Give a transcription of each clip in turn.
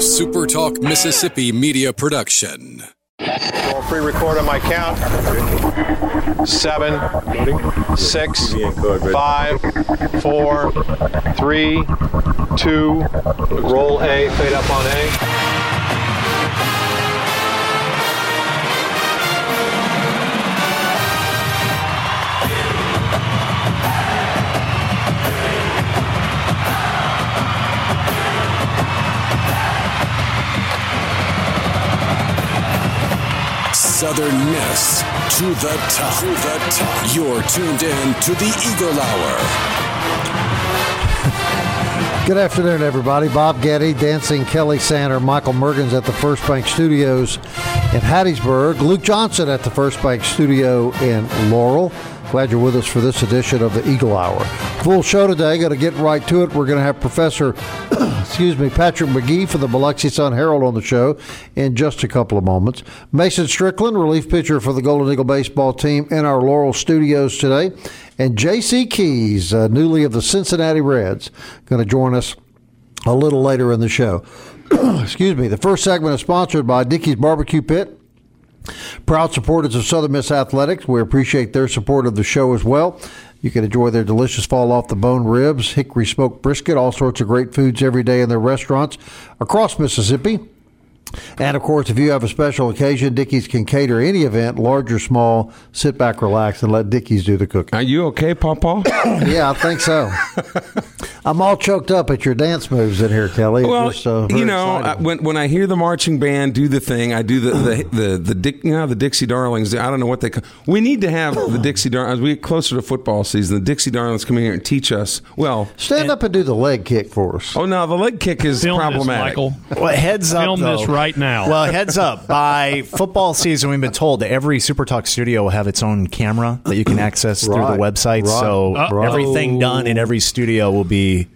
Super Talk Mississippi media production. I'll pre-record on my count. Seven, six, five, four, three, two. Roll A, fade up on A. To the top. To the top. You're tuned in to the Eagle Hour. Good afternoon, everybody. Bob Getty, Dancing Kelly Sander, Michael Mergens at the First Bank Studios in Hattiesburg, Luke Johnson at the First Bank Studio in Laurel. Glad you're with us for this edition of the Eagle Hour. Full show today. Got to get right to it. We're going to have Professor, excuse me, Patrick Magee for the Biloxi Sun Herald on the show in just a couple of moments. Mason Strickland, relief pitcher for the Golden Eagle baseball team in our Laurel studios today, and J.C. Keys, uh, newly of the Cincinnati Reds, going to join us a little later in the show. excuse me. The first segment is sponsored by Dickey's Barbecue Pit. Proud supporters of Southern Miss Athletics. We appreciate their support of the show as well. You can enjoy their delicious fall off the bone ribs, hickory smoked brisket, all sorts of great foods every day in their restaurants across Mississippi. And of course, if you have a special occasion, Dickies can cater any event, large or small. Sit back, relax, and let Dickies do the cooking. Are you okay, Papa? yeah, I think so. I'm all choked up at your dance moves in here, Kelly. well, Just, uh, you know, I, when when I hear the marching band do the thing, I do the the the, the Dick, you know, the Dixie Darlings. I don't know what they. ca- We need to have the Dixie Darlings. As we get closer to football season, the Dixie Darlings come in here and teach us. Well, stand up and do the leg kick for us. oh no, the leg kick is Film this, problematic. Michael. Well, heads up. Film this though. Right now. Well, heads up. By football season, we've been told that every SuperTalk studio will have its own camera that you can access through the website. right, So Uh-oh. everything done in every studio will be.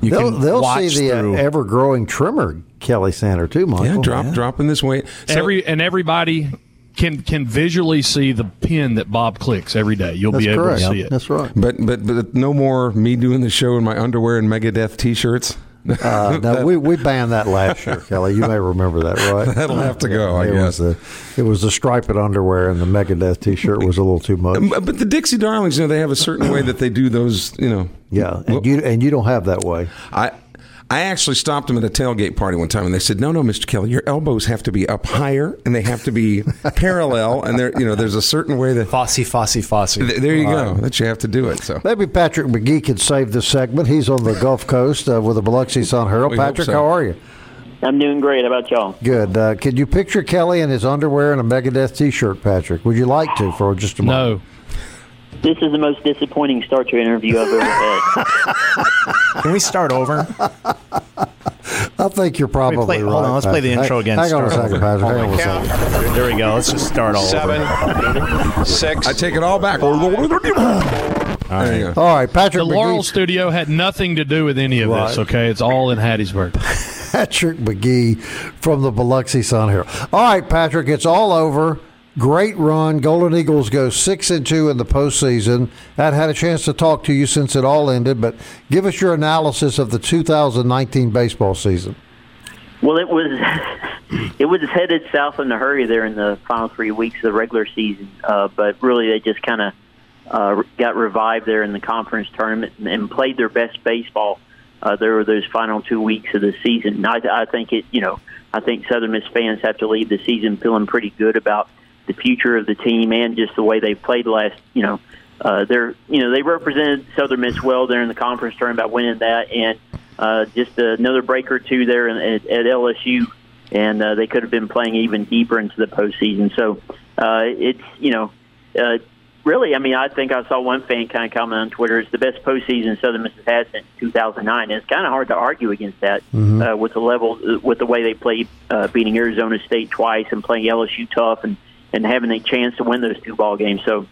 You They'll, can they'll watch see the uh, ever growing trimmer, Kelly Sander, too, Michael. Yeah, drop dropping this weight. So- Every and everybody can can visually see the pin that Bob clicks every day. You'll That's be able correct. to see it. That's right. but but but no more me doing the show in my underwear and Megadeth t-shirts. Uh, no, we, we banned that last year, Kelly. You may remember that, right? That'll have to go, I it guess. Was the, it was the striped underwear and the Megadeth T-shirt was a little too much. But but the Dixie Darlings, you know, they have a certain way that they do those. You know, Yeah, and you and you don't have that way. I I actually stopped them at a tailgate party one time, and they said, "No, no, Mr. Kelly, your elbows have to be up higher, and they have to be parallel, and there, you know, there's a certain way that." Fosse, Fosse, Fosse. Th- There you go. That you have to do it. So Maybe Patrick Magee could save this segment. He's on the Gulf Coast uh, with the Biloxi Sun Herald. We Patrick, so. how are you? I'm doing great. How about y'all? Good. Uh, could you picture Kelly in his underwear and a Megadeth T-shirt, Patrick? Would you like to for just a moment? No, This is the most disappointing start to an interview I've ever had. Can we start over? I think you're probably play- right. hold on, let's play the intro again. Hang on a second. Patrick. Hang on a second. There we go. Let's just start all Seven, over. six. I take it all back. There you go. All right, Patrick the Laurel studio had nothing to do with any of this. Okay, it's all in Hattiesburg. Patrick Magee from the Biloxi Sun Herald. All right, Patrick, it's all over. Great run. Golden Eagles go six and two in the postseason. I'd had a chance to talk to you since it all ended, but give us your analysis of the 2019 baseball season. Well, it was it was headed south in a hurry there in the final three weeks of the regular season, uh, but really they just kind of uh, got revived there in the conference tournament and, and played their best baseball. Uh, there were those final two weeks of the season. I, I think it, you know, I think Southern Miss fans have to leave the season feeling pretty good about the future of the team and just the way they played last. You know, uh, they're you know they represented Southern Miss well there in the conference tournament by winning that, and uh, just another break or two there in, at, at LSU, and uh, they could have been playing even deeper into the postseason. So uh, it's you know. Uh, Really, I mean, I think I saw one fan kind of comment on Twitter. It's the best postseason Southern Miss has had since 2009. And it's kind of hard to argue against that uh, with the level, with the way they played, uh, beating Arizona State twice and playing LSU tough, and and having a chance to win those two ball games. So,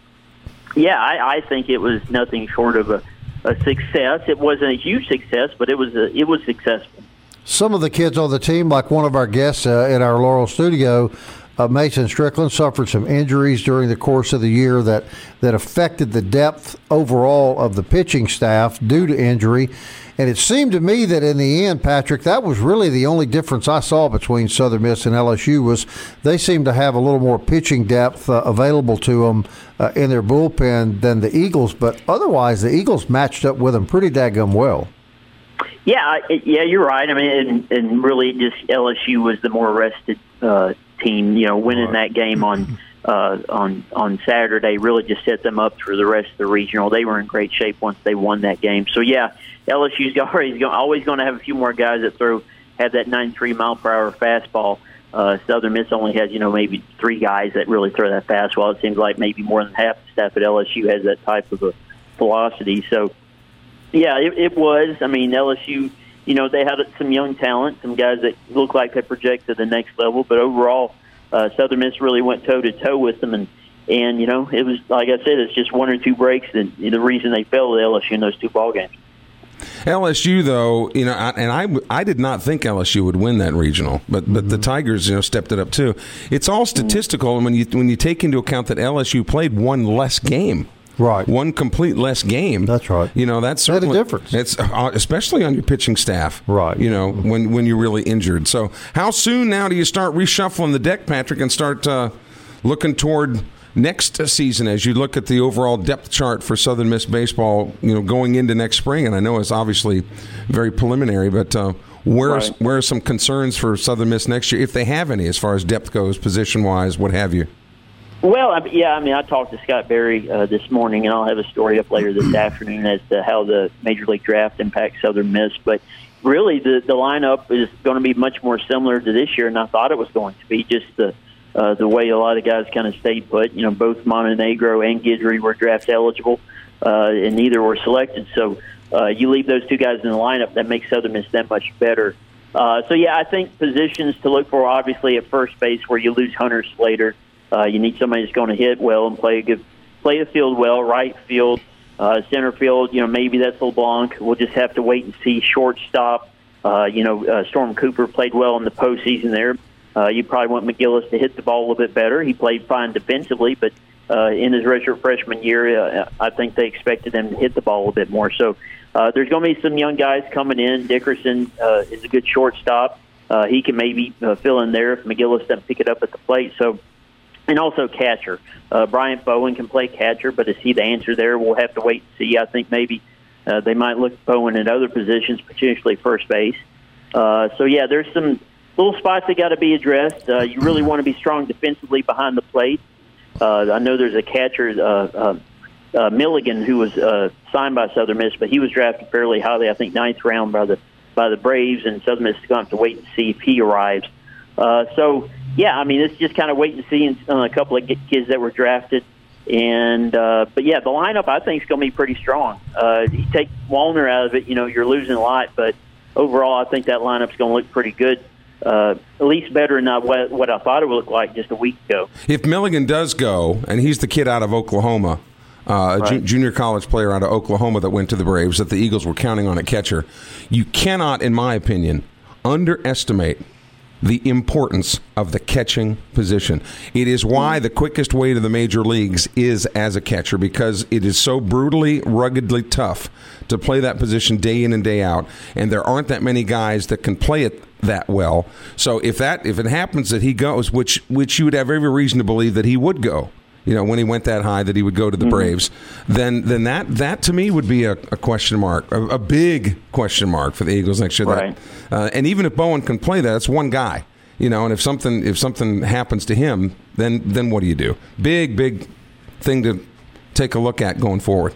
yeah, I, I think it was nothing short of a, a success. It wasn't a huge success, but it was a, it was successful. Some of the kids on the team, like one of our guests uh, in our Laurel studio, Uh, Mason Strickland suffered some injuries during the course of the year that, that affected the depth overall of the pitching staff due to injury. And it seemed to me that in the end, Patrick, that was really the only difference I saw between Southern Miss and LSU was they seemed to have a little more pitching depth uh, available to them uh, in their bullpen than the Eagles. But otherwise, the Eagles matched up with them pretty daggum well. Yeah, yeah, you're right. I mean, and, and really, just LSU was the more rested uh, team. You know, winning right. that game on uh, on on Saturday really just set them up for the rest of the regional. They were in great shape once they won that game. So yeah, LSU's always going, always going to have a few more guys that throw have that 93 mile per hour fastball. Uh, Southern Miss only has you know maybe three guys that really throw that fastball. It seems like maybe more than half the staff at LSU has that type of a velocity. So yeah, it, it was. I mean LSU. You know they had some young talent, some guys that look like they project to the next level, but overall uh, Southern Miss really went toe to toe with them, and and you know it was like I said, it's just one or two breaks, and the reason they fell to LSU in those two ball games. LSU, though, you know, and I, I did not think LSU would win that regional, but but mm-hmm. the Tigers, you know, stepped it up too. It's all statistical, and when you when you take into account that LSU played one less game. Right, one complete less game. That's right. You know that's certainly a difference. It's uh, especially on your pitching staff. Right. You know when when you're really injured. So how soon now do you start reshuffling the deck, Patrick, and start uh, looking toward next season as you look at the overall depth chart for Southern Miss baseball, you know, going into next spring? And I know it's obviously very preliminary, but uh, where right. are, where are some concerns for Southern Miss next year, if they have any, as far as depth goes, position wise, what have you? Well, yeah, I mean, I talked to Scott Berry uh, this morning, and I'll have a story up later this afternoon as to how the Major League Draft impacts Southern Miss. But really, the the lineup is going to be much more similar to this year, and I thought it was going to be. Just the uh, the way a lot of guys kind of stayed put. You know, both Montenegro and Guidry were draft eligible, uh, and neither were selected. So uh, you leave those two guys in the lineup, that makes Southern Miss that much better. Uh, so yeah, I think positions to look for obviously at first base where you lose Hunter Slater. Uh, you need somebody that's going to hit well and play a good, play the field well. Right field, uh, center field. You know, maybe that's LeBlanc. We'll just have to wait and see. Shortstop. Uh, you know, uh, Storm Cooper played well in the postseason there. Uh, you probably want McGillis to hit the ball a little bit better. He played fine defensively, but uh, in his redshirt freshman year, uh, I think they expected him to hit the ball a bit more. So uh, there's going to be some young guys coming in. Dickerson uh, is a good shortstop. Uh, he can maybe uh, fill in there if McGillis doesn't pick it up at the plate. So, and also catcher. Uh, Bryant Bowen can play catcher, but is he the answer there? We'll have to wait and see. I think maybe uh, they might look Bowen at other positions, potentially first base. Uh, so yeah, there's some little spots that got to be addressed. Uh, you really want to be strong defensively behind the plate. Uh, I know there's a catcher, uh, uh, uh, Milligan, who was uh, signed by Southern Miss, but he was drafted fairly highly. I think ninth round by the by the Braves, and Southern Miss is going to have to wait and see if he arrives. Uh, so yeah, I mean it's just kind of wait and see on a couple of kids that were drafted. And uh, but yeah, the lineup I think is going to be pretty strong. Uh, you take Wallner out of it, you know you're losing a lot, but overall I think that lineup's going to look pretty good uh, at least better than what, what I thought it would look like just a week ago. If Milligan does go, and he's the kid out of Oklahoma, uh, right. ju- junior college player out of Oklahoma that went to the Braves that the Eagles were counting on at catcher, you cannot, in my opinion, underestimate the importance of the catching position. It is why the quickest way to the major leagues is as a catcher because it is so brutally, ruggedly tough to play that position day in and day out, and there aren't that many guys that can play it that well. So if that if it happens that he goes, which which you would have every reason to believe that he would go, you know, when he went that high that he would go to the mm-hmm. Braves, then then that that to me would be a, a question mark, a, a, big question mark for the Eagles next year. Right. That, uh, and even if Bowen can play that, it's one guy, you know. And if something if something happens to him, then then what do you do? Big big thing to take a look at going forward.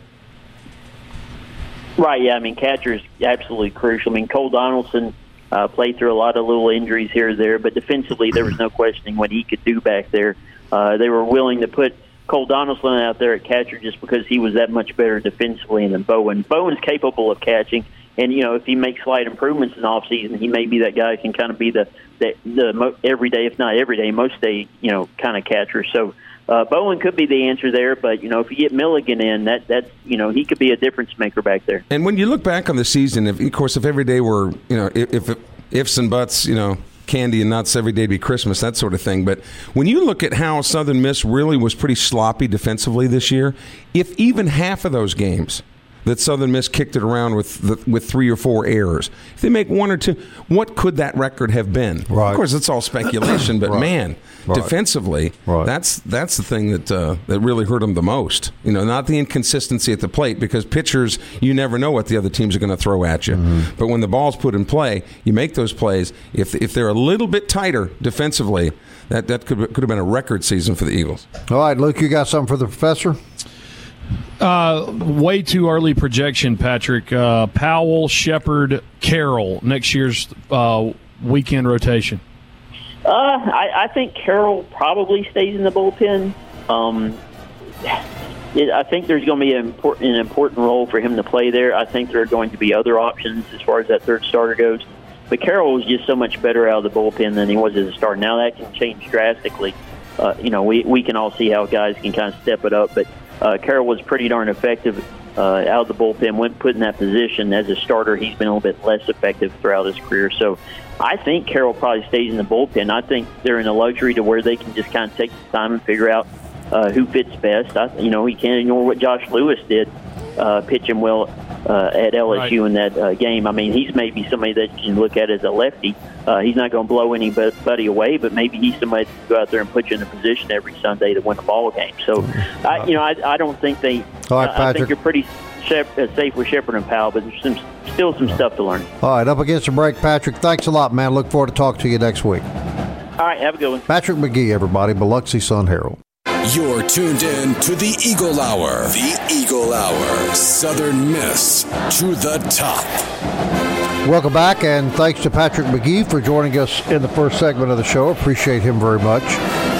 Right. Yeah. I mean, catcher is absolutely crucial. I mean, Cole Donaldson uh, played through a lot of little injuries here or there, but defensively there was no questioning what he could do back there. Uh, they were willing to put Cole Donaldson out there at catcher just because he was that much better defensively than Bowen. Bowen's capable of catching, and you know if he makes slight improvements in off season, he may be that guy who can kind of be the the, the mo- everyday, if not every day, most day, you know, kind of catcher. So. Uh, Bowen could be the answer there, but you know if you get Milligan in, that that's you know he could be a difference maker back there. And when you look back on the season, if, of course, if every day were you know if, if ifs and buts, you know candy and nuts every day to be Christmas, that sort of thing. But when you look at how Southern Miss really was pretty sloppy defensively this year, if even half of those games that Southern Miss kicked it around with the, with three or four errors. If they make one or two, what could that record have been? Right. Of course, it's all speculation, but Right. man, Right. defensively, that's that's the thing that uh, that really hurt them the most. You know, not the inconsistency at the plate because pitchers, you never know what the other teams are going to throw at you. Mm-hmm. But when the ball's put in play, you make those plays. If if they're a little bit tighter defensively, that that could could have been a record season for the Eagles. All right, Luke, you got something for the professor? Uh, way too early projection, Patrick. Uh, Powell, Shepard, Carroll next year's uh, weekend rotation. Uh, I, I think Carroll probably stays in the bullpen. Um, it, I think there's going to be an important, an important role for him to play there. I think there are going to be other options as far as that third starter goes. But Carroll was just so much better out of the bullpen than he was as a starter. Now that can change drastically. Uh, you know, we we can all see how guys can kind of step it up. But uh, Carroll was pretty darn effective uh, out of the bullpen. When put in that position as a starter, he's been a little bit less effective throughout his career. So I think Carroll probably stays in the bullpen. I think they're in a luxury to where they can just kind of take the time and figure out uh, who fits best. I, you know, he can't ignore what Josh Lewis did, uh, pitching well uh, at LSU Right. in that uh, game. I mean, he's maybe somebody that you can look at as a lefty. Uh, he's not going to blow anybody away, but maybe he's somebody that can go out there and put you in a position every Sunday to win a ball game. So, I, you know, I, I don't think they. All right, I- I think you're pretty uh, safe with Shepard and Powell, but there's some, still some stuff to learn. All right, up against the break, Patrick. Thanks a lot, man. Look forward to talking to you next week. All right, have a good one. Patrick Magee, everybody, Biloxi Sun Herald. You're tuned in to the Eagle Hour. The Eagle Hour. Southern Miss to the top. Welcome back, and thanks to Patrick Magee for joining us in the first segment of the show. Appreciate him very much.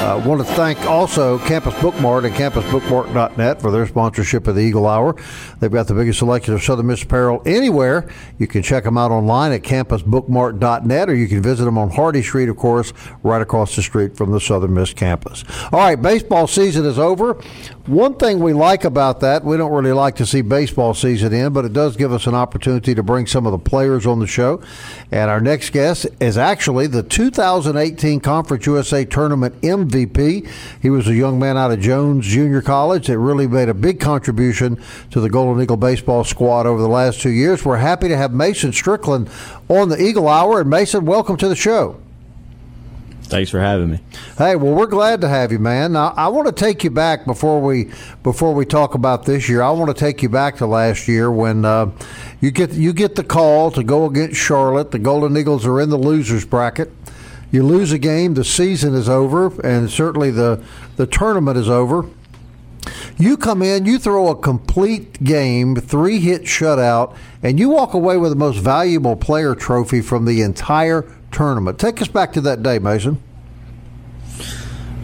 Uh, want to thank also Campus Bookmart and campusbookmart.net for their sponsorship of the Eagle Hour. They've got the biggest selection of Southern Miss apparel anywhere. You can check them out online at campusbookmart.net, or you can visit them on Hardy Street, of course, right across the street from the Southern Miss campus. All right, baseball season is over. One thing we like about that, we don't really like to see baseball season in, but it does give us an opportunity to bring some of the players on the show. And our next guest is actually the 2018 Conference USA Tournament MVP. He was a young man out of Jones Junior College that really made a big contribution to the Golden Eagle baseball squad over the last two years. We're happy to have Mason Strickland on the Eagle Hour. And Mason, welcome to the show. Thanks for having me. Hey, well, we're glad to have you, man. Now, I want to take you back before we before we talk about this year. I want to take you back to last year when uh, you get you get the call to go against Charlotte. The Golden Eagles are in the losers bracket. You lose a game, the season is over, and certainly the the tournament is over. You come in, you throw a complete game, three hit shutout, and you walk away with the most valuable player trophy from the entire tournament. Take us back to that day, Mason.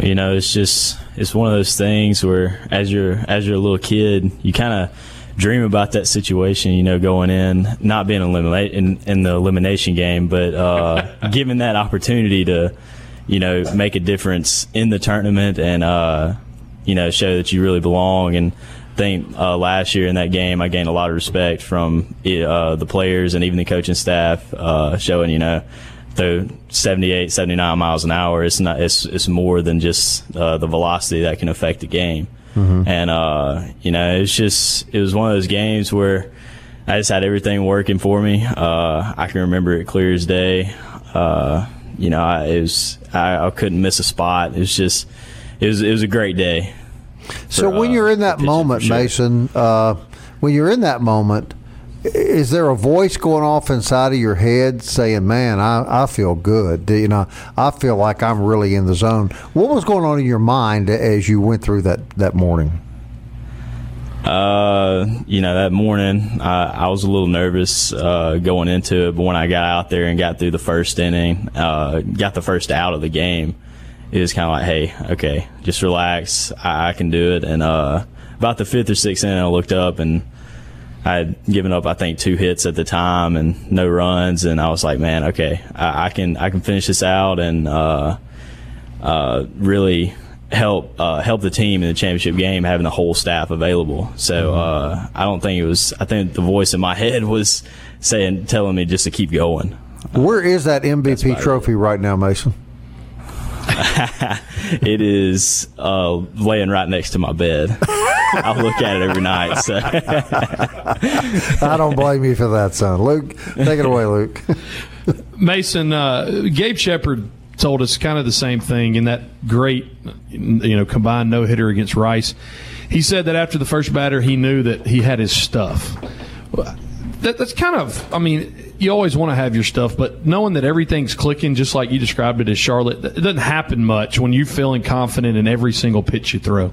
You know, it's just it's one of those things where as you're as you're a little kid, you kind of dream about that situation. You know, going in, not being eliminate in, in the elimination game, but uh, given that opportunity to, you know, make a difference in the tournament and uh, you know show that you really belong. And I think uh, last year in that game, I gained a lot of respect from uh, the players and even the coaching staff, uh, showing you know though 78 79 miles an hour it's not it's it's more than just uh, the velocity that can affect the game. And uh, you know it's just it was one of those games where I just had everything working for me. Uh, I can remember it clear as day. Uh, you know I, it was I, I couldn't miss a spot. It was just it was it was a great day. So for, when you're in that moment, sure. Mason, uh, when you're in that moment, is there a voice going off inside of your head saying, "Man, I, I feel good. You know, I feel like I'm really in the zone." What was going on in your mind as you went through that that morning? Uh, you know, that morning I, I was a little nervous uh, going into it, but when I got out there and got through the first inning, uh, got the first out of the game, it was kind of like, hey, okay, just relax. I, I can do it. And uh, about the fifth or sixth inning, I looked up and I had given up, I think, two hits at the time and no runs, and I was like, man, okay, I, I can I can finish this out and uh, uh, really help uh, help the team in the championship game having the whole staff available. So uh, I don't think it was. I think the voice in my head was saying, telling me just to keep going. Where is that MVP trophy right now, Mason? it is uh, laying right next to my bed. I look at it every night. So. I don't blame you for that, son. Luke, take it away, Luke. Mason, uh, Gabe Shepard told us kind of the same thing in that great, you know, combined no hitter against Rice. He said that after the first batter, he knew that he had his stuff. That, that's kind of, I mean, you always want to have your stuff, but knowing that everything's clicking, just like you described it as Charlotte, it doesn't happen much when you're feeling confident in every single pitch you throw.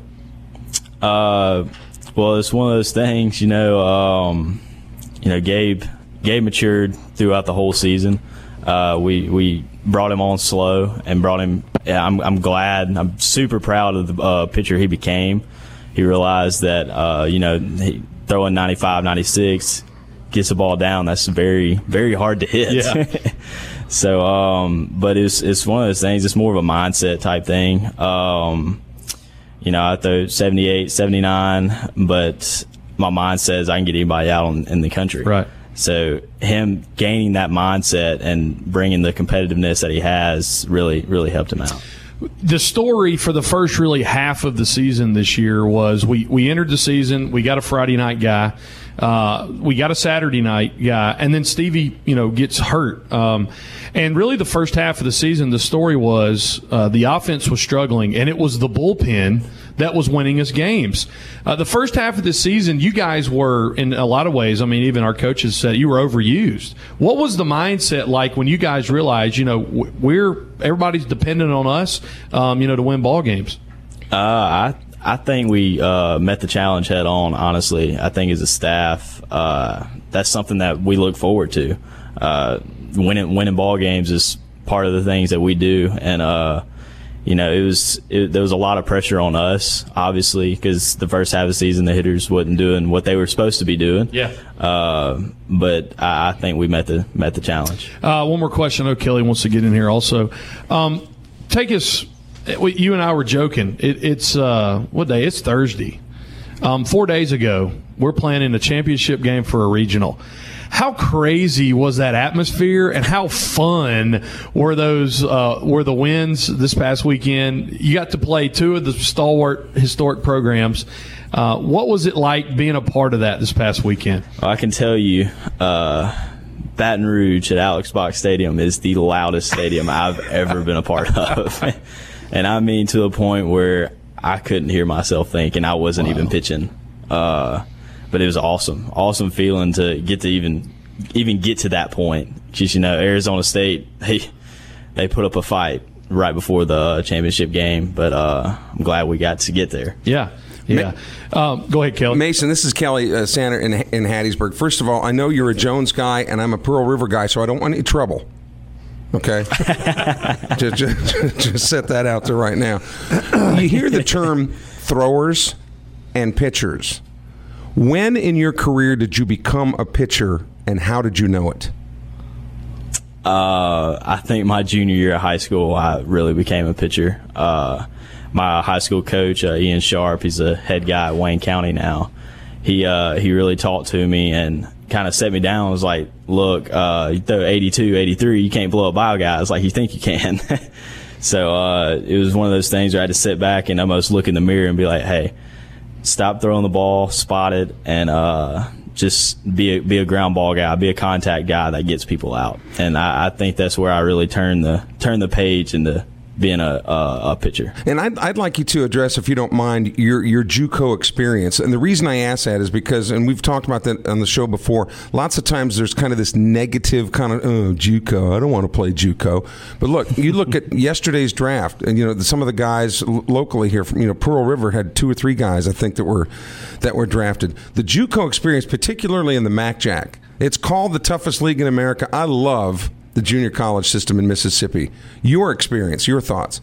Uh, well, it's one of those things, you know. Um, you know, Gabe Gabe matured throughout the whole season. Uh, we we brought him on slow and brought him. Yeah, I'm I'm glad. I'm super proud of the uh, pitcher he became. He realized that uh, you know he, throwing 95, 96 gets the ball down. That's very very hard to hit. Yeah. so, um, but it's it's one of those things. It's more of a mindset type thing. Um, you know, I throw 78, 79, but my mind says I can get anybody out in, in the country. Right. So him gaining that mindset and bringing the competitiveness that he has really, really helped him out. The story for the first really half of the season this year was we, we entered the season, we got a Friday night guy, uh, we got a Saturday night guy, and then Stevie, you know, gets hurt. Um, and really, the first half of the season, the story was uh, the offense was struggling, and it was the bullpen that was winning us games. Uh, the first half of the season, you guys were, in a lot of ways, I mean, even our coaches said you were overused. What was the mindset like when you guys realized, you know, we're everybody's dependent on us, um, you know, to win ball games? Uh, I I think we uh, met the challenge head on. Honestly, I think as a staff, uh, that's something that we look forward to. Uh, winning winning ball games is part of the things that we do, and uh, you know, it was it, there was a lot of pressure on us, obviously, because the first half of the season the hitters wasn't doing what they were supposed to be doing. Yeah. Uh, but I, I, think we met the met the challenge. Uh, one more question. I know Kelly wants to get in here also. Um, take us you and I were joking. It, it's uh, what day? It's Thursday. Um, four days ago, we're playing a championship game for a regional. How crazy was that atmosphere, and how fun were those? Uh, were the wins this past weekend? You got to play two of the stalwart historic programs. Uh, what was it like being a part of that this past weekend? I can tell you. Uh, Baton Rouge at Alex Box Stadium is the loudest stadium I've ever been a part of. and I mean to the point where I couldn't hear myself think, and I wasn't wow. even pitching. Uh, but it was awesome, awesome feeling to get to even even get to that point. Just you know, Arizona State they they put up a fight right before the championship game, but uh, I'm glad we got to get there. Yeah. Yeah. Um, go ahead, Kelly. Mason, this is Kelly uh, Sander in, in Hattiesburg. First of all, I know you're a Jones guy, and I'm a Pearl River guy, so I don't want any trouble. Okay, just, just, just set that out there right now. You hear the term throwers and pitchers. When in your career did you become a pitcher, and how did you know it? Uh, I think my junior year of high school, I really became a pitcher. Uh, my high school coach, uh, Ian Sharp, he's a head guy at Wayne County now. He uh, he really talked to me and kind of set me down. Was like, look, uh, you throw 82, 83, you can't blow up bio guys like you think you can. so uh, it was one of those things where I had to sit back and almost look in the mirror and be like, hey, stop throwing the ball, spot it, and uh, just be a, be a ground ball guy, be a contact guy that gets people out. And I, I think that's where I really turn the turn the page into being a, a, a pitcher. And I'd, I'd, like you to address, if you don't mind, your your JUCO experience. And the reason I ask that is because, and we've talked about that on the show before. Lots of times there's kind of this negative kind of oh JUCO. I don't want to play JUCO. But look, you look at yesterday's draft, and you know some of the guys locally here from you know Pearl River had two or three guys I think that were that were drafted. The JUCO experience, particularly in the MACJAC, it's called the toughest league in America. I love the junior college system in Mississippi. Your experience, your thoughts.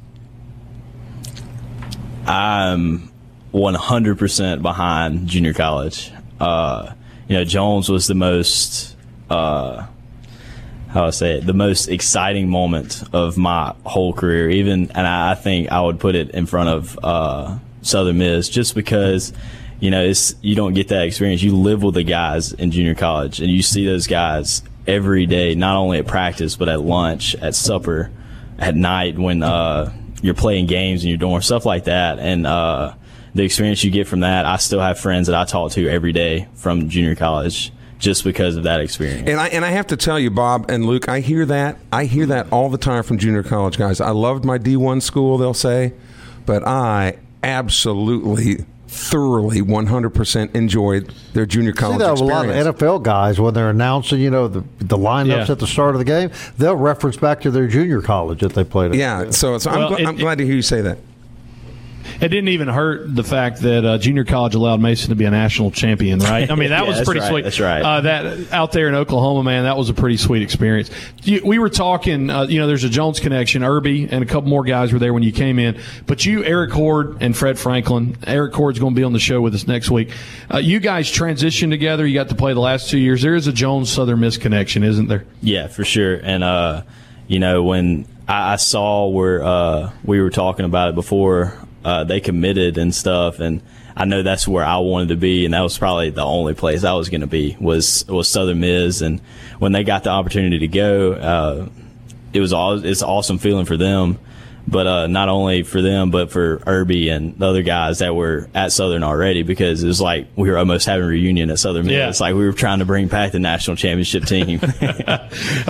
I'm 100% behind junior college. Uh, you know, Jones was the most, uh, how I say it, the most exciting moment of my whole career. Even, and I, think I would put it in front of uh, Southern Miss, just because, you know, it's you don't get that experience. You live with the guys in junior college, and you see those guys every day, not only at practice but at lunch, at supper, at night when uh, you're playing games in your dorm, stuff like that, and uh, the experience you get from that. I still have friends that I talk to every day from junior college just because of that experience. And I and I have to tell you, Bob and Luke, I hear that. I hear that all the time from junior college guys. I loved my D one school, they'll say, but I absolutely thoroughly 100% enjoyed their junior college See, though, a lot of NFL guys, when they're announcing, you know, the, the lineups Yeah. at the start of the game, they'll reference back to their junior college that they played at. yeah, so, so I'm, gl- it- I'm glad to hear you say that. It didn't even hurt the fact that uh, junior college allowed Mason to be a national champion, right? I mean, that Yeah, was pretty right, sweet. that's right. Uh, that out there in Oklahoma, man, that was a pretty sweet experience. You, we were talking, uh, you know, there's a Jones connection. Irby and a couple more guys were there when you came in, but you, Eric Hord, and Fred Franklin. Eric Hord's going to be on the show with us next week. Uh, you guys transitioned together. You got to play the last two years. There is a Jones Southern Miss connection, isn't there? Yeah, for sure. And uh, you know, when I, I saw where uh, we were talking about it before, uh, they committed and stuff, and I know that's where I wanted to be, and that was probably the only place I was going to be was was Southern Miss. And when they got the opportunity to go, uh, it was all it's awesome feeling for them. But uh, not only for them, but for Irby and the other guys that were at Southern already, because it was like we were almost having a reunion at Southern Yeah. It's like we were trying to bring back the national championship team.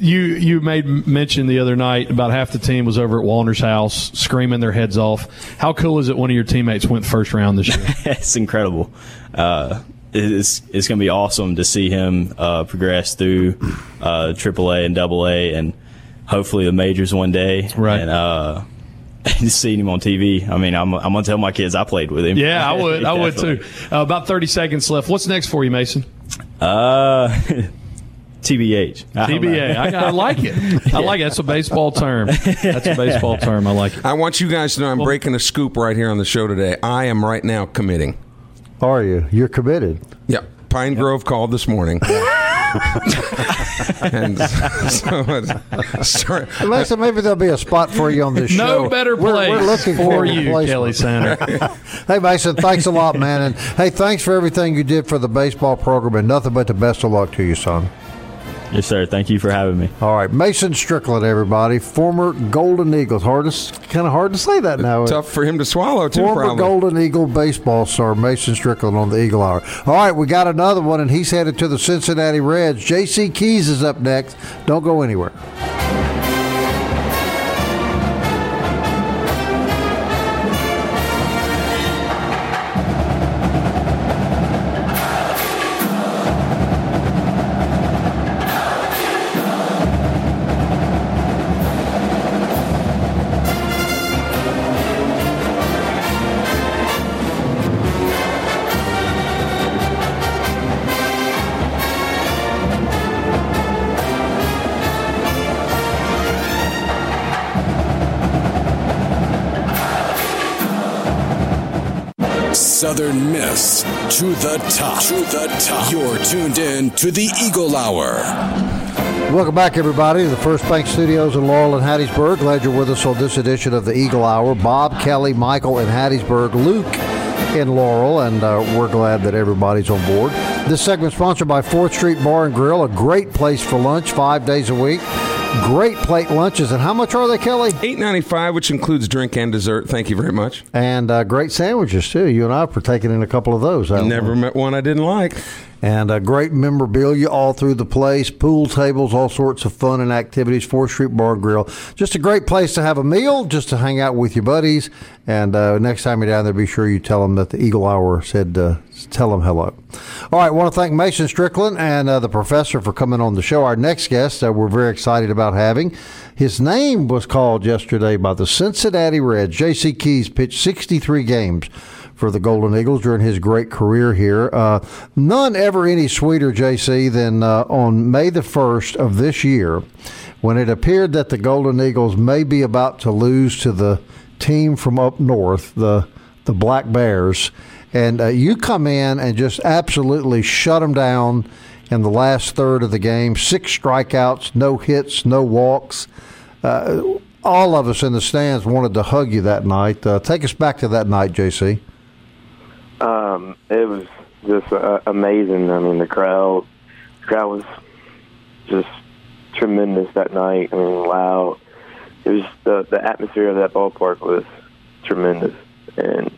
You you made mention the other night about half the team was over at Wallner's house screaming their heads off. How cool is it one of your teammates went first round this year? it's incredible. Uh, it's it's going to be awesome to see him uh, progress through uh, AAA and AA, and hopefully the majors one day. Right. And uh, just seeing him on TV. I mean, I'm I'm gonna tell my kids I played with him. Yeah, I would. I would too. Uh, about 30 seconds left. What's next for you, Mason? Uh, TBH. I. TBA. I, I like it. I like it. That's a baseball term. That's a baseball term. I like it. I want you guys to know I'm breaking a scoop right here on the show today. I am right now committing. Are you? You're committed. Yep. Pine Grove called this morning. And so it's, sorry. Alexa, maybe there'll be a spot for you on this show. No better We're- place we're, looking for for you, replacement. Kelly Sander. Hey, Mason, thanks a lot, man. And hey, thanks for everything you did for the baseball program, and nothing but the best of luck to you, son. Yes, sir. Thank you for having me. All right, Mason Strickland, everybody, former Golden Eagles. Hard to, kind of hard to say that now. Tough for him to swallow, too, Former probably. Golden Eagle baseball star Mason Strickland on the Eagle Hour. All right, we got another one, and he's headed to the Cincinnati Reds. J.C. Keys is up next. Don't go anywhere. To the top. To the top. You're tuned in to the Eagle Hour. Welcome back, everybody, to the First Bank Studios in Laurel and Hattiesburg. Glad you're with us on this edition of the Eagle Hour. Bob, Kelly, Michael in Hattiesburg, Luke in Laurel, and uh, we're glad that everybody's on board. This segment sponsored by 4th Street Bar and Grill, a great place for lunch five days a week. Great plate lunches. And how much are they, Kelly? Eight ninety five, which includes drink and dessert. Thank you very much. And uh, great sandwiches, too. You and I have partaken in a couple of those. we? Never met one I didn't like. And uh, great memorabilia all through the place, pool tables, all sorts of fun and activities. Fourth Street Bar Grill, just a great place to have a meal, just to hang out with your buddies. And uh, next time you're down there, be sure you tell them that the Eagle Hour said, uh, tell them hello. All right, I want to thank Mason Strickland and uh, the professor for coming on the show. Our next guest, uh, we're very excited about having. His name was called yesterday by the Cincinnati Reds. J.C. Keys pitched 63 games for the Golden Eagles during his great career here. Uh, none ever any sweeter, JC, than uh, on May the 1st of this year when it appeared that the Golden Eagles may be about to lose to the team from up north, the, the Black Bears. And uh, you come in and just absolutely shut them down in the last third of the game. Six strikeouts, no hits, no walks. Uh, all of us in the stands wanted to hug you that night. Uh, take us back to that night, JC. Um, it was just uh, amazing. I mean, the crowd, crowd was just tremendous that night. I mean, loud. It was the the atmosphere of that ballpark was tremendous, and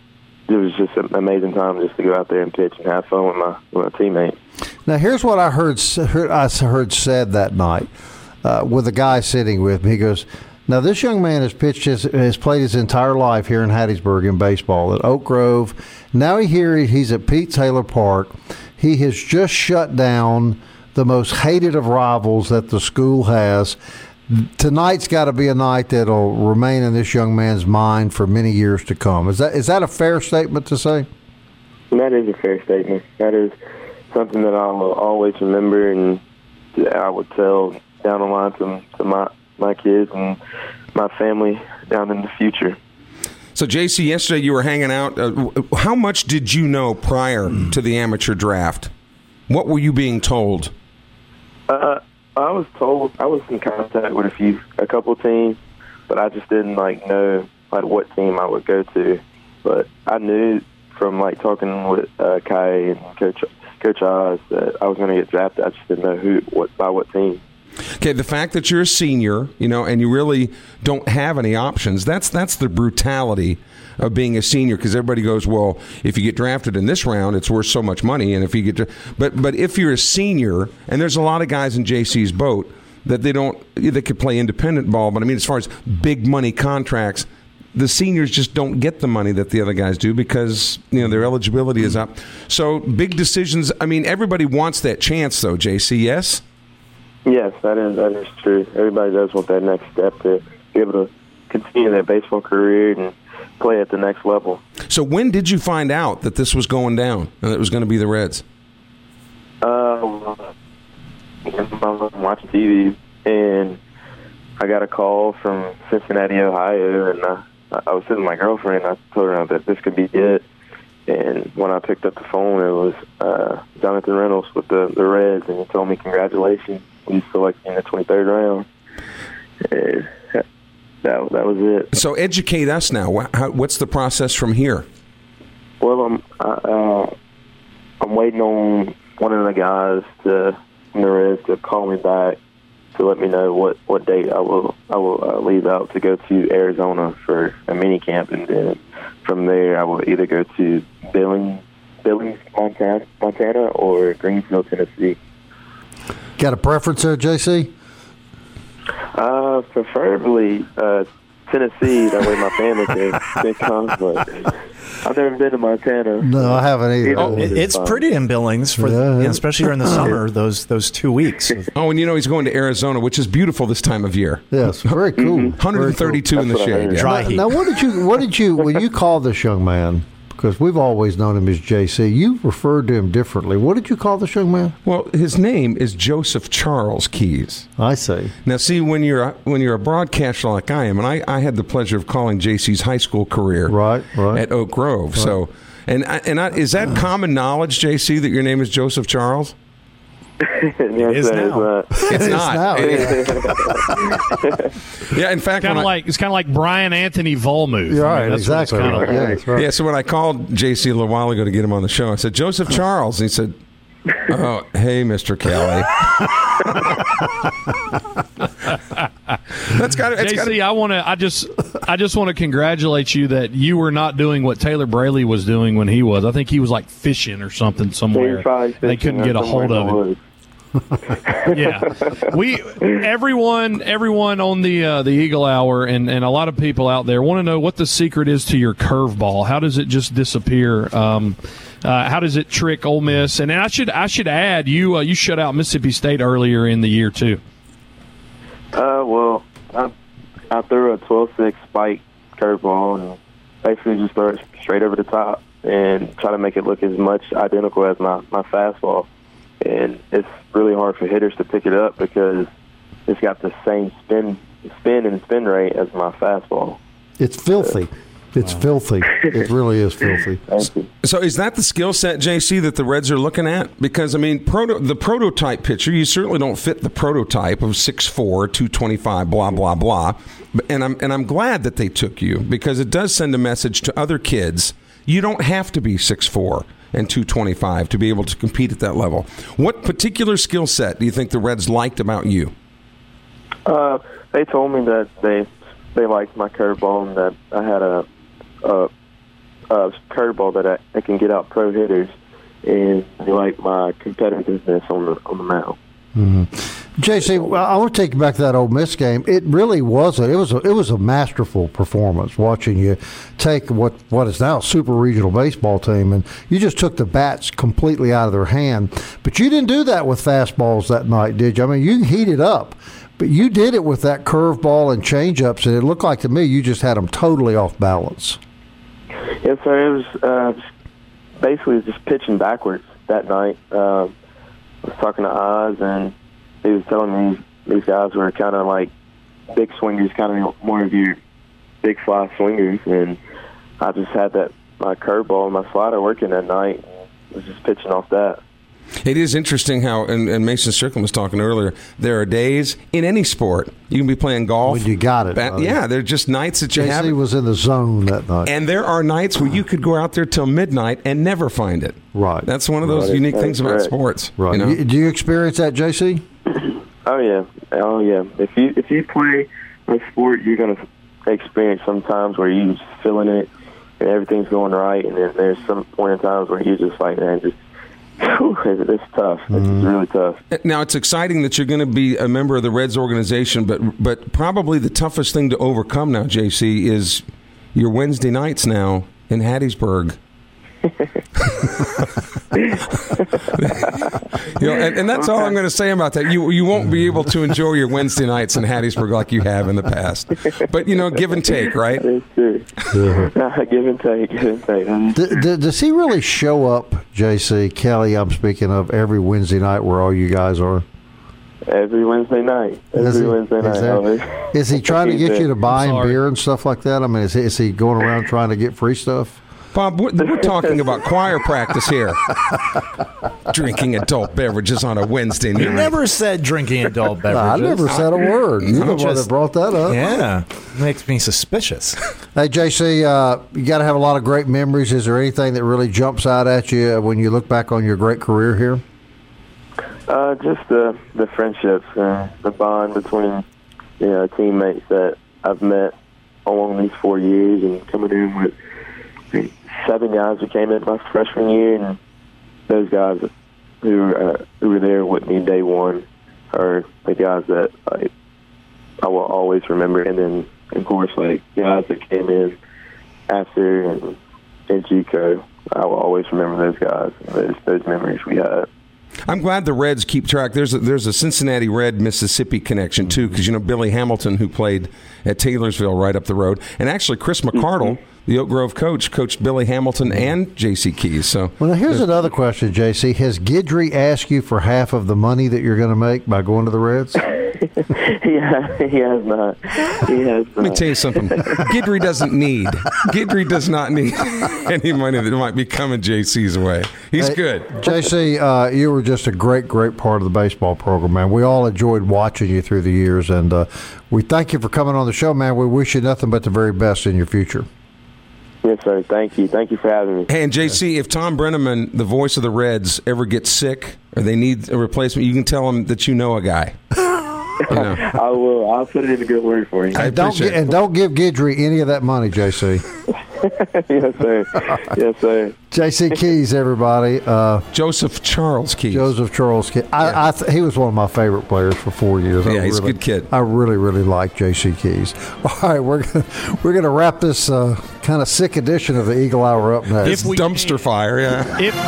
it was just an amazing time just to go out there and pitch and have fun with my with my teammates. Now, here's what I heard, heard I heard said that night uh, with a guy sitting with me. He goes, "Now this young man has pitched his has played his entire life here in Hattiesburg in baseball at Oak Grove. Now he here he's at Pete Taylor Park. He has just shut down the most hated of rivals that the school has." tonight's got to be a night that'll remain in this young man's mind for many years to come. Is that is that a fair statement to say? That is a fair statement. That is something that I will always remember, and I would tell down the line to, to my my kids and my family down in the future. So, JC, yesterday you were hanging out. Uh, how much did you know prior to the amateur draft? What were you being told? Uh, I was told I was in contact with a few, a couple teams, but I just didn't like know like what team I would go to. But I knew from like talking with uh, Kai and Coach Coach Oz that I was going to get drafted. I just didn't know who, what, by what team. Okay, the fact that you're a senior, you know, and you really don't have any options, that's that's the brutality of being a senior because everybody goes, well, if you get drafted in this round, it's worth so much money, and if you get, but but if you're a senior, and there's a lot of guys in JC's boat that they don't, they could play independent ball, but I mean, as far as big money contracts, the seniors just don't get the money that the other guys do because you know their eligibility is up. So big decisions. I mean, everybody wants that chance, though. JC, yes. Yes, that is that is true. Everybody does want that next step to be able to continue their baseball career and play at the next level. So when did you find out that this was going down and it was going to be the Reds? Uh, I'm watching TV and I got a call from Cincinnati, Ohio, and I, I was sitting with my girlfriend. And I told her that this could be it. And when I picked up the phone, it was uh, Jonathan Reynolds with the, the Reds, and he told me congratulations, we selected in the 23rd round. And that that was it. So educate us now. How, what's the process from here? Well, I'm uh, I'm waiting on one of the guys to the Reds to call me back to let me know what what date I will I will uh, leave out to go to Arizona for a mini camp, and then from there I will either go to Billings, Billings, Montana, Montana, or Greeneville, Tennessee. Got a preference there, JC? Uh, preferably uh, Tennessee. That way my family can, can come. But I've never been to Montana. No, I haven't either. Oh, it's pretty in Billings, for yeah, yeah. especially during the summer. Those those two weeks. Oh, and you know he's going to Arizona, which is beautiful this time of year. Yes, very cool. Mm-hmm. 132 cool. in the shade. Yeah. Dry heat. Now, what did you what did you when you called this young man? Because we've always known him as JC. You referred to him differently. What did you call this young man? Well, his name is Joseph Charles Keys. I see. Now, see when you're a, when you're a broadcaster like I am, and I, I had the pleasure of calling JC's high school career right, right. at Oak Grove. Right. So, and and I, is that common knowledge, JC, that your name is Joseph Charles? it is now. It's not. yeah, in fact, kind of like it's kind of like Brian Anthony Volmuth. You're right, I mean, exactly. Right. Like. Yeah, right. yeah, so when I called JC a little while ago to get him on the show, I said Joseph Charles. He said, "Oh, hey, Mister Kelly." that's got to. JC, gotta, I want to. I just, I just want to congratulate you that you were not doing what Taylor Braley was doing when he was. I think he was like fishing or something somewhere. They couldn't get a hold of him. Yeah, we everyone everyone on the uh, the Eagle Hour and, and a lot of people out there want to know what the secret is to your curveball. How does it just disappear? Um, uh, how does it trick Ole Miss? And I should I should add you uh, you shut out Mississippi State earlier in the year too. Uh, well, I, I threw a 12-6 spike curveball and basically just throw it straight over the top and try to make it look as much identical as my my fastball and it's really hard for hitters to pick it up because it's got the same spin, spin and spin rate as my fastball. It's filthy. It's wow. filthy. It really is filthy. So, is that the skill set, JC, that the Reds are looking at? Because I mean, proto, the prototype pitcher, you certainly don't fit the prototype of 6'4", 225, blah blah blah. And I'm and I'm glad that they took you because it does send a message to other kids. You don't have to be 6'4". And 225 to be able to compete at that level. What particular skill set do you think the Reds liked about you? Uh, they told me that they they liked my curveball and that I had a a, a curveball that I, I can get out pro hitters, and they like my competitiveness on the on the mound. Mm-hmm. JC, I want to take you back to that Ole Miss game. It really was a it was a it was a masterful performance watching you take what what is now a super regional baseball team, and you just took the bats completely out of their hand. But you didn't do that with fastballs that night, did you? I mean, you heated up, but you did it with that curveball and changeups, and it looked like to me you just had them totally off balance. Yes, sir. It was uh, basically just pitching backwards that night. Uh, I was talking to Oz, and he was telling me these guys were kind of like big swingers, kind of more of your big fly swingers, and I just had that my curveball and my slider working that night. And was just pitching off that. It is interesting how, and, and, Mason Strickland was talking earlier. There are days in any sport you can be playing golf. When you got it, bat, yeah. There are just nights that you JC have. was in the zone that night, and there are nights where you could go out there till midnight and never find it. Right. That's one of those right. unique That's things about sports. right? You know? Do you experience that, JC? Oh yeah, oh yeah. If you if you play a sport, you're gonna experience some times where you're just feeling it and everything's going right, and then there's some point in times where you're just like, man, just it's, it's tough. It's mm. really tough. Now it's exciting that you're going to be a member of the Reds organization, but but probably the toughest thing to overcome now, JC, is your Wednesday nights now in Hattiesburg. you know, and, and that's all I'm going to say about that. You you won't be able to enjoy your Wednesday nights in Hattiesburg like you have in the past. But you know, give and take, right? It's true. Mm-hmm. give and take, give and take. D- d- does he really show up, JC Kelly? I'm speaking of every Wednesday night where all you guys are. Every Wednesday night. Is Every he- Wednesday night. there- always. Is he trying to get you to buy him beer and stuff like that? I mean, is he, is he going around trying to get free stuff? Bob, we're, we're talking about choir practice here. Drinking adult beverages on a Wednesday night. You never said drinking adult No, I never said a word. You're the one that brought that up. Yeah, makes me suspicious. Hey, JC, uh, you got to have a lot of great memories. Is there anything that really jumps out at you when you look back on your great career here? Uh, just the the friendships, uh, the bond between you know teammates that I've met along these four years, and coming in with I think, seven guys who came in my freshman year, and those guys who uh, who were there with me day one are the guys that I I will always remember, and then of course like guys that came in after and and Gico, I will always remember those guys, those those memories we had. I'm glad the Reds keep track. There's a, there's a Cincinnati Red Mississippi connection too, because you know Billy Hamilton, who played at Taylorsville right up the road, and actually Chris mm-hmm. McCardle, the Oak Grove coach, coached Billy Hamilton mm-hmm. and J.C. Keys. So Well, now here's another question, JC. Has Gidry asked you for half of the money that you're going to make by going to the Reds? he, has, he has not. He has let me tell you something. Gidry doesn't need. Gidry does not need any money that might be coming J.C.'s way. He's Hey, good. JC, uh, you were just a great, great part of the baseball program, man. We all enjoyed watching you through the years, and uh, we thank you for coming on the show, man. We wish you nothing but the very best in your future. Yes, sir. Thank you. Thank you for having me. Hey, and JC, if Thom Brennaman, the voice of the Reds, ever gets sick or they need a replacement, you can tell him that you know a guy. You know. I will. I'll put it in a good word for you. I And don't appreciate gi- and don't give Gidry any of that money, JC. yes, sir. Yes, sir. JC Keys, everybody. Uh, Joseph Charles Keys. Joseph Charles Keys. I, I th- he was one of my favorite players for four years. I Yeah, he's a really- good kid. I really, really like JC Keys. All right, we're gonna, we're going to wrap this uh, kind of sick edition of the Eagle Hour up next. It's we dumpster can. fire, yeah. If we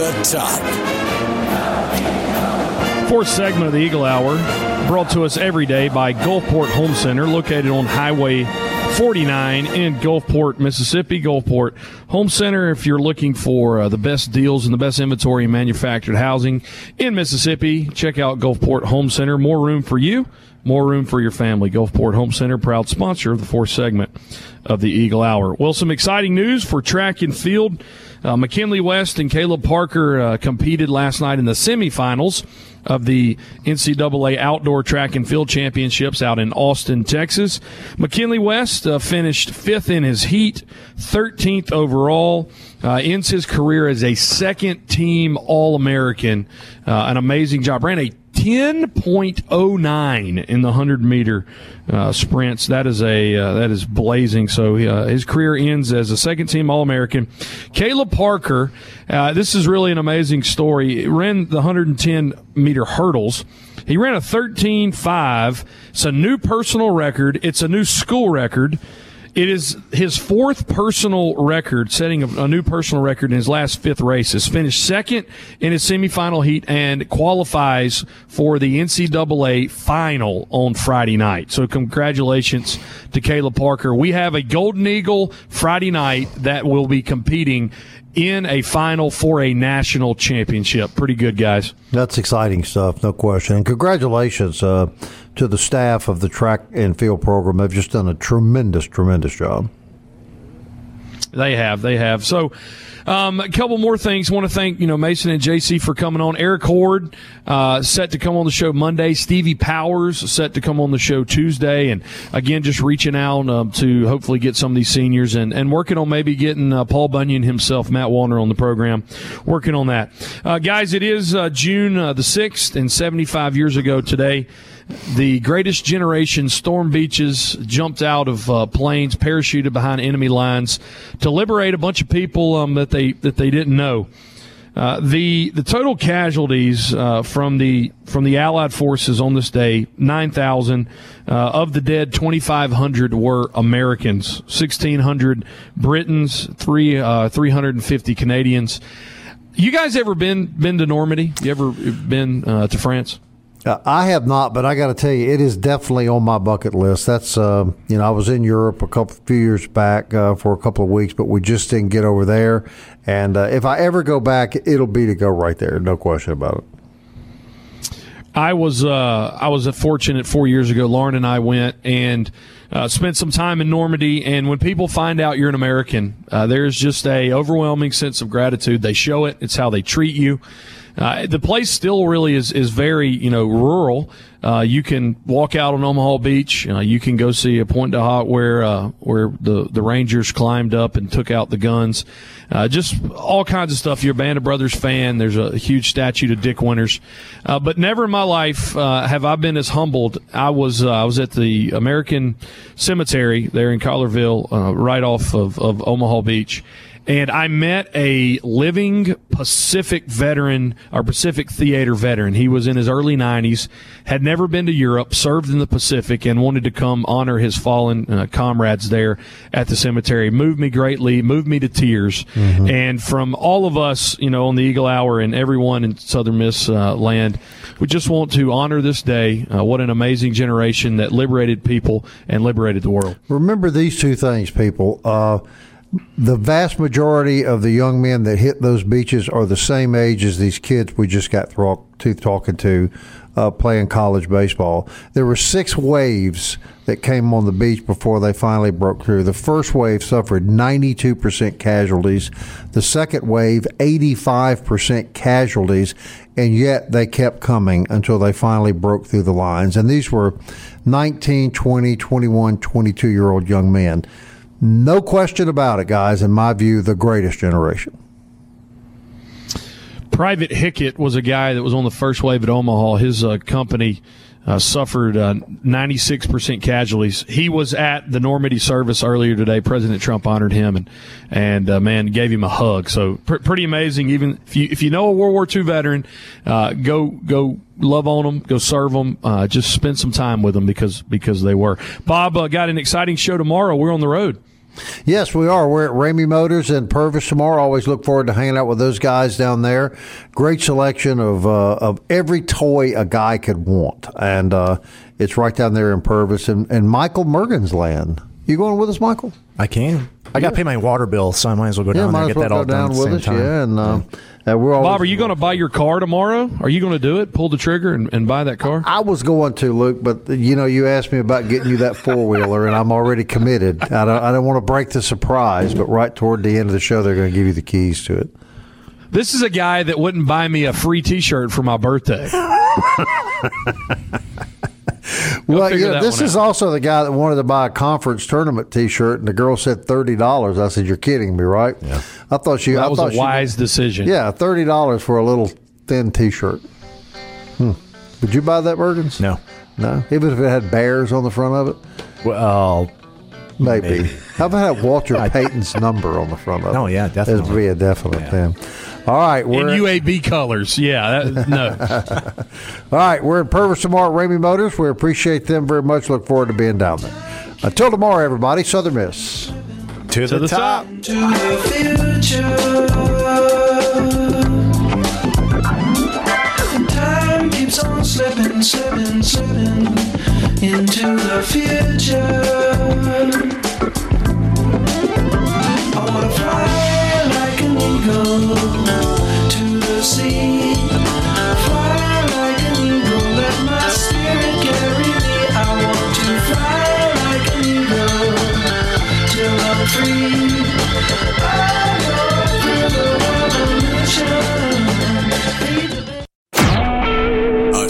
the top. Fourth segment of the Eagle Hour brought to us every day by Gulfport Home Center, located on Highway 49 in Gulfport, Mississippi. Gulfport Home Center, if you're looking for uh, the best deals and the best inventory in manufactured housing in Mississippi, check out Gulfport Home Center. More room for you, more room for your family. Gulfport Home Center, proud sponsor of the fourth segment of the Eagle Hour. Well, some exciting news for track and field. Uh, McKinley West and Caleb Parker uh, competed last night in the semifinals of the NCAA Outdoor Track and Field Championships out in Austin, Texas. McKinley West uh, finished fifth in his heat, 13th overall. Uh, ends his career as a second team All American. Uh, an amazing job. Ran a 10.09 in the 100 meter uh, sprints. That is a uh, that is blazing. So uh, his career ends as a second team All American. Caleb Parker. Uh, this is really an amazing story. He ran the 110 meter hurdles. He ran a 13.5. It's a new personal record. It's a new school record. It is his fourth personal record, setting a, new personal record in his last fifth races. Finished second in his semifinal heat and qualifies for the NCAA final on Friday night. So congratulations to Caleb Parker. We have a Golden Eagle Friday night that will be competing in a final for a national championship. Pretty good, guys. That's exciting stuff, no question. And congratulations uh, to the staff of the track and field program. They've just done a tremendous, tremendous job. They have. They have. So, um, a couple more things. Want to thank you know Mason and JC for coming on. Eric Horde uh, set to come on the show Monday. Stevie Powers set to come on the show Tuesday. And again, just reaching out um, to hopefully get some of these seniors and, and working on maybe getting uh, Paul Bunyan himself, Matt Wallner, on the program. Working on that, uh, guys. It is uh, June uh, the sixth, and 75 years ago today the greatest generation storm beaches jumped out of uh, planes parachuted behind enemy lines to liberate a bunch of people um, that they that they didn't know uh, the the total casualties uh, from the from the Allied forces on this day nine thousand uh, of the dead twenty five hundred were Americans sixteen hundred Britons three uh, three hundred and fifty Canadians. You guys ever been been to Normandy? You ever been uh, to France? Uh, I have not, but I got to tell you, it is definitely on my bucket list. That's uh, you know, I was in Europe a couple few years back uh, for a couple of weeks, but we just didn't get over there. And uh, if I ever go back, it'll be to go right there, no question about it. I was uh, I was fortunate four years ago. Lauren and I went and uh, spent some time in Normandy. And when people find out you're an American, there's just a overwhelming sense of gratitude. They show it. It's how they treat you. Uh, the place still really is, is very, you know, rural. Uh, you can walk out on Omaha Beach. Uh, you can go see a Pointe du Hoc where, uh, where the, the Rangers climbed up and took out the guns. Uh, just all kinds of stuff. You're a Band of Brothers fan. There's a huge statue to Dick Winters. Uh, but never in my life, have I been as humbled. I was, I was at the American Cemetery there in Colleville, right off of, of Omaha Beach and I met a living Pacific veteran or Pacific theater veteran. He was in his early 90s, had never been to Europe, served in the Pacific, and wanted to come honor his fallen uh, comrades there at the cemetery. Moved me greatly, moved me to tears. Mm-hmm. And from all of us, you know, on the Eagle Hour and everyone in Southern Miss uh, land, we just want to honor this day. Uh, what an amazing generation that liberated people and liberated the world. Remember these two things, people uh, the vast majority of the young men that hit those beaches are the same age as these kids we just got through talking to uh, playing college baseball. There were six waves that came on the beach before they finally broke through. The first wave suffered 92% casualties, the second wave, 85% casualties, and yet they kept coming until they finally broke through the lines. And these were 19, 20, 21, 22 year old young men. No question about it, guys. In my view, the greatest generation. Private Pickett was a guy that was on the first wave at Omaha. His uh, company uh, suffered uh, 96% casualties. He was at the Normandy service earlier today. President Trump honored him and, and uh, man, gave him a hug. So pr- pretty amazing. Even if you, if you know a World War II veteran, uh, go, go love on them, go serve them, uh, just spend some time with them because, because they were. Bob got an exciting show tomorrow. We're on the road. Yes, we are. We're at Ramey Motors in Purvis tomorrow. Always look forward to hanging out with those guys down there. Great selection of uh, of every toy a guy could want, and uh, it's right down there in Purvis and, and Michael Mergen's land. You going with us, Michael? I can. I got to pay my water bill, so I might as well go Yeah, down there and get well that all done down at the with same us. time. Yeah, and um, uh, we're always, Bob, are you going to buy your car tomorrow? Are you going to do it? Pull the trigger and, and buy that car? I was going to, Luke, but you know, you asked me about getting you that four wheeler, and I'm already committed. I don't, I don't want to break the surprise, but right toward the end of the show, they're going to give you the keys to it. This is a guy that wouldn't buy me a free T-shirt for my birthday. well, yeah, this is out. also the guy that wanted to buy a conference tournament T-shirt, and the girl said thirty dollars. I said, "You're kidding me, right?" Yeah. I thought she. I That was thought a she- wise decision. Yeah, thirty dollars for a little thin T-shirt. Hmm. Would you buy that, Bergens? No. No, even if it had bears on the front of it. Well, Maybe. How about Walter Payton's number on the front of it? Oh, yeah, definitely. That'd be a definite thing. All right, we're in UAB colors. Yeah. That, no. all right. We're in Purvis tomorrow at Ramey Motors. We appreciate them very much. Look forward to being down there. Until tomorrow, everybody. Southern Miss. to, to the top. to the future. Time keeps on slipping, slipping, slipping into the future.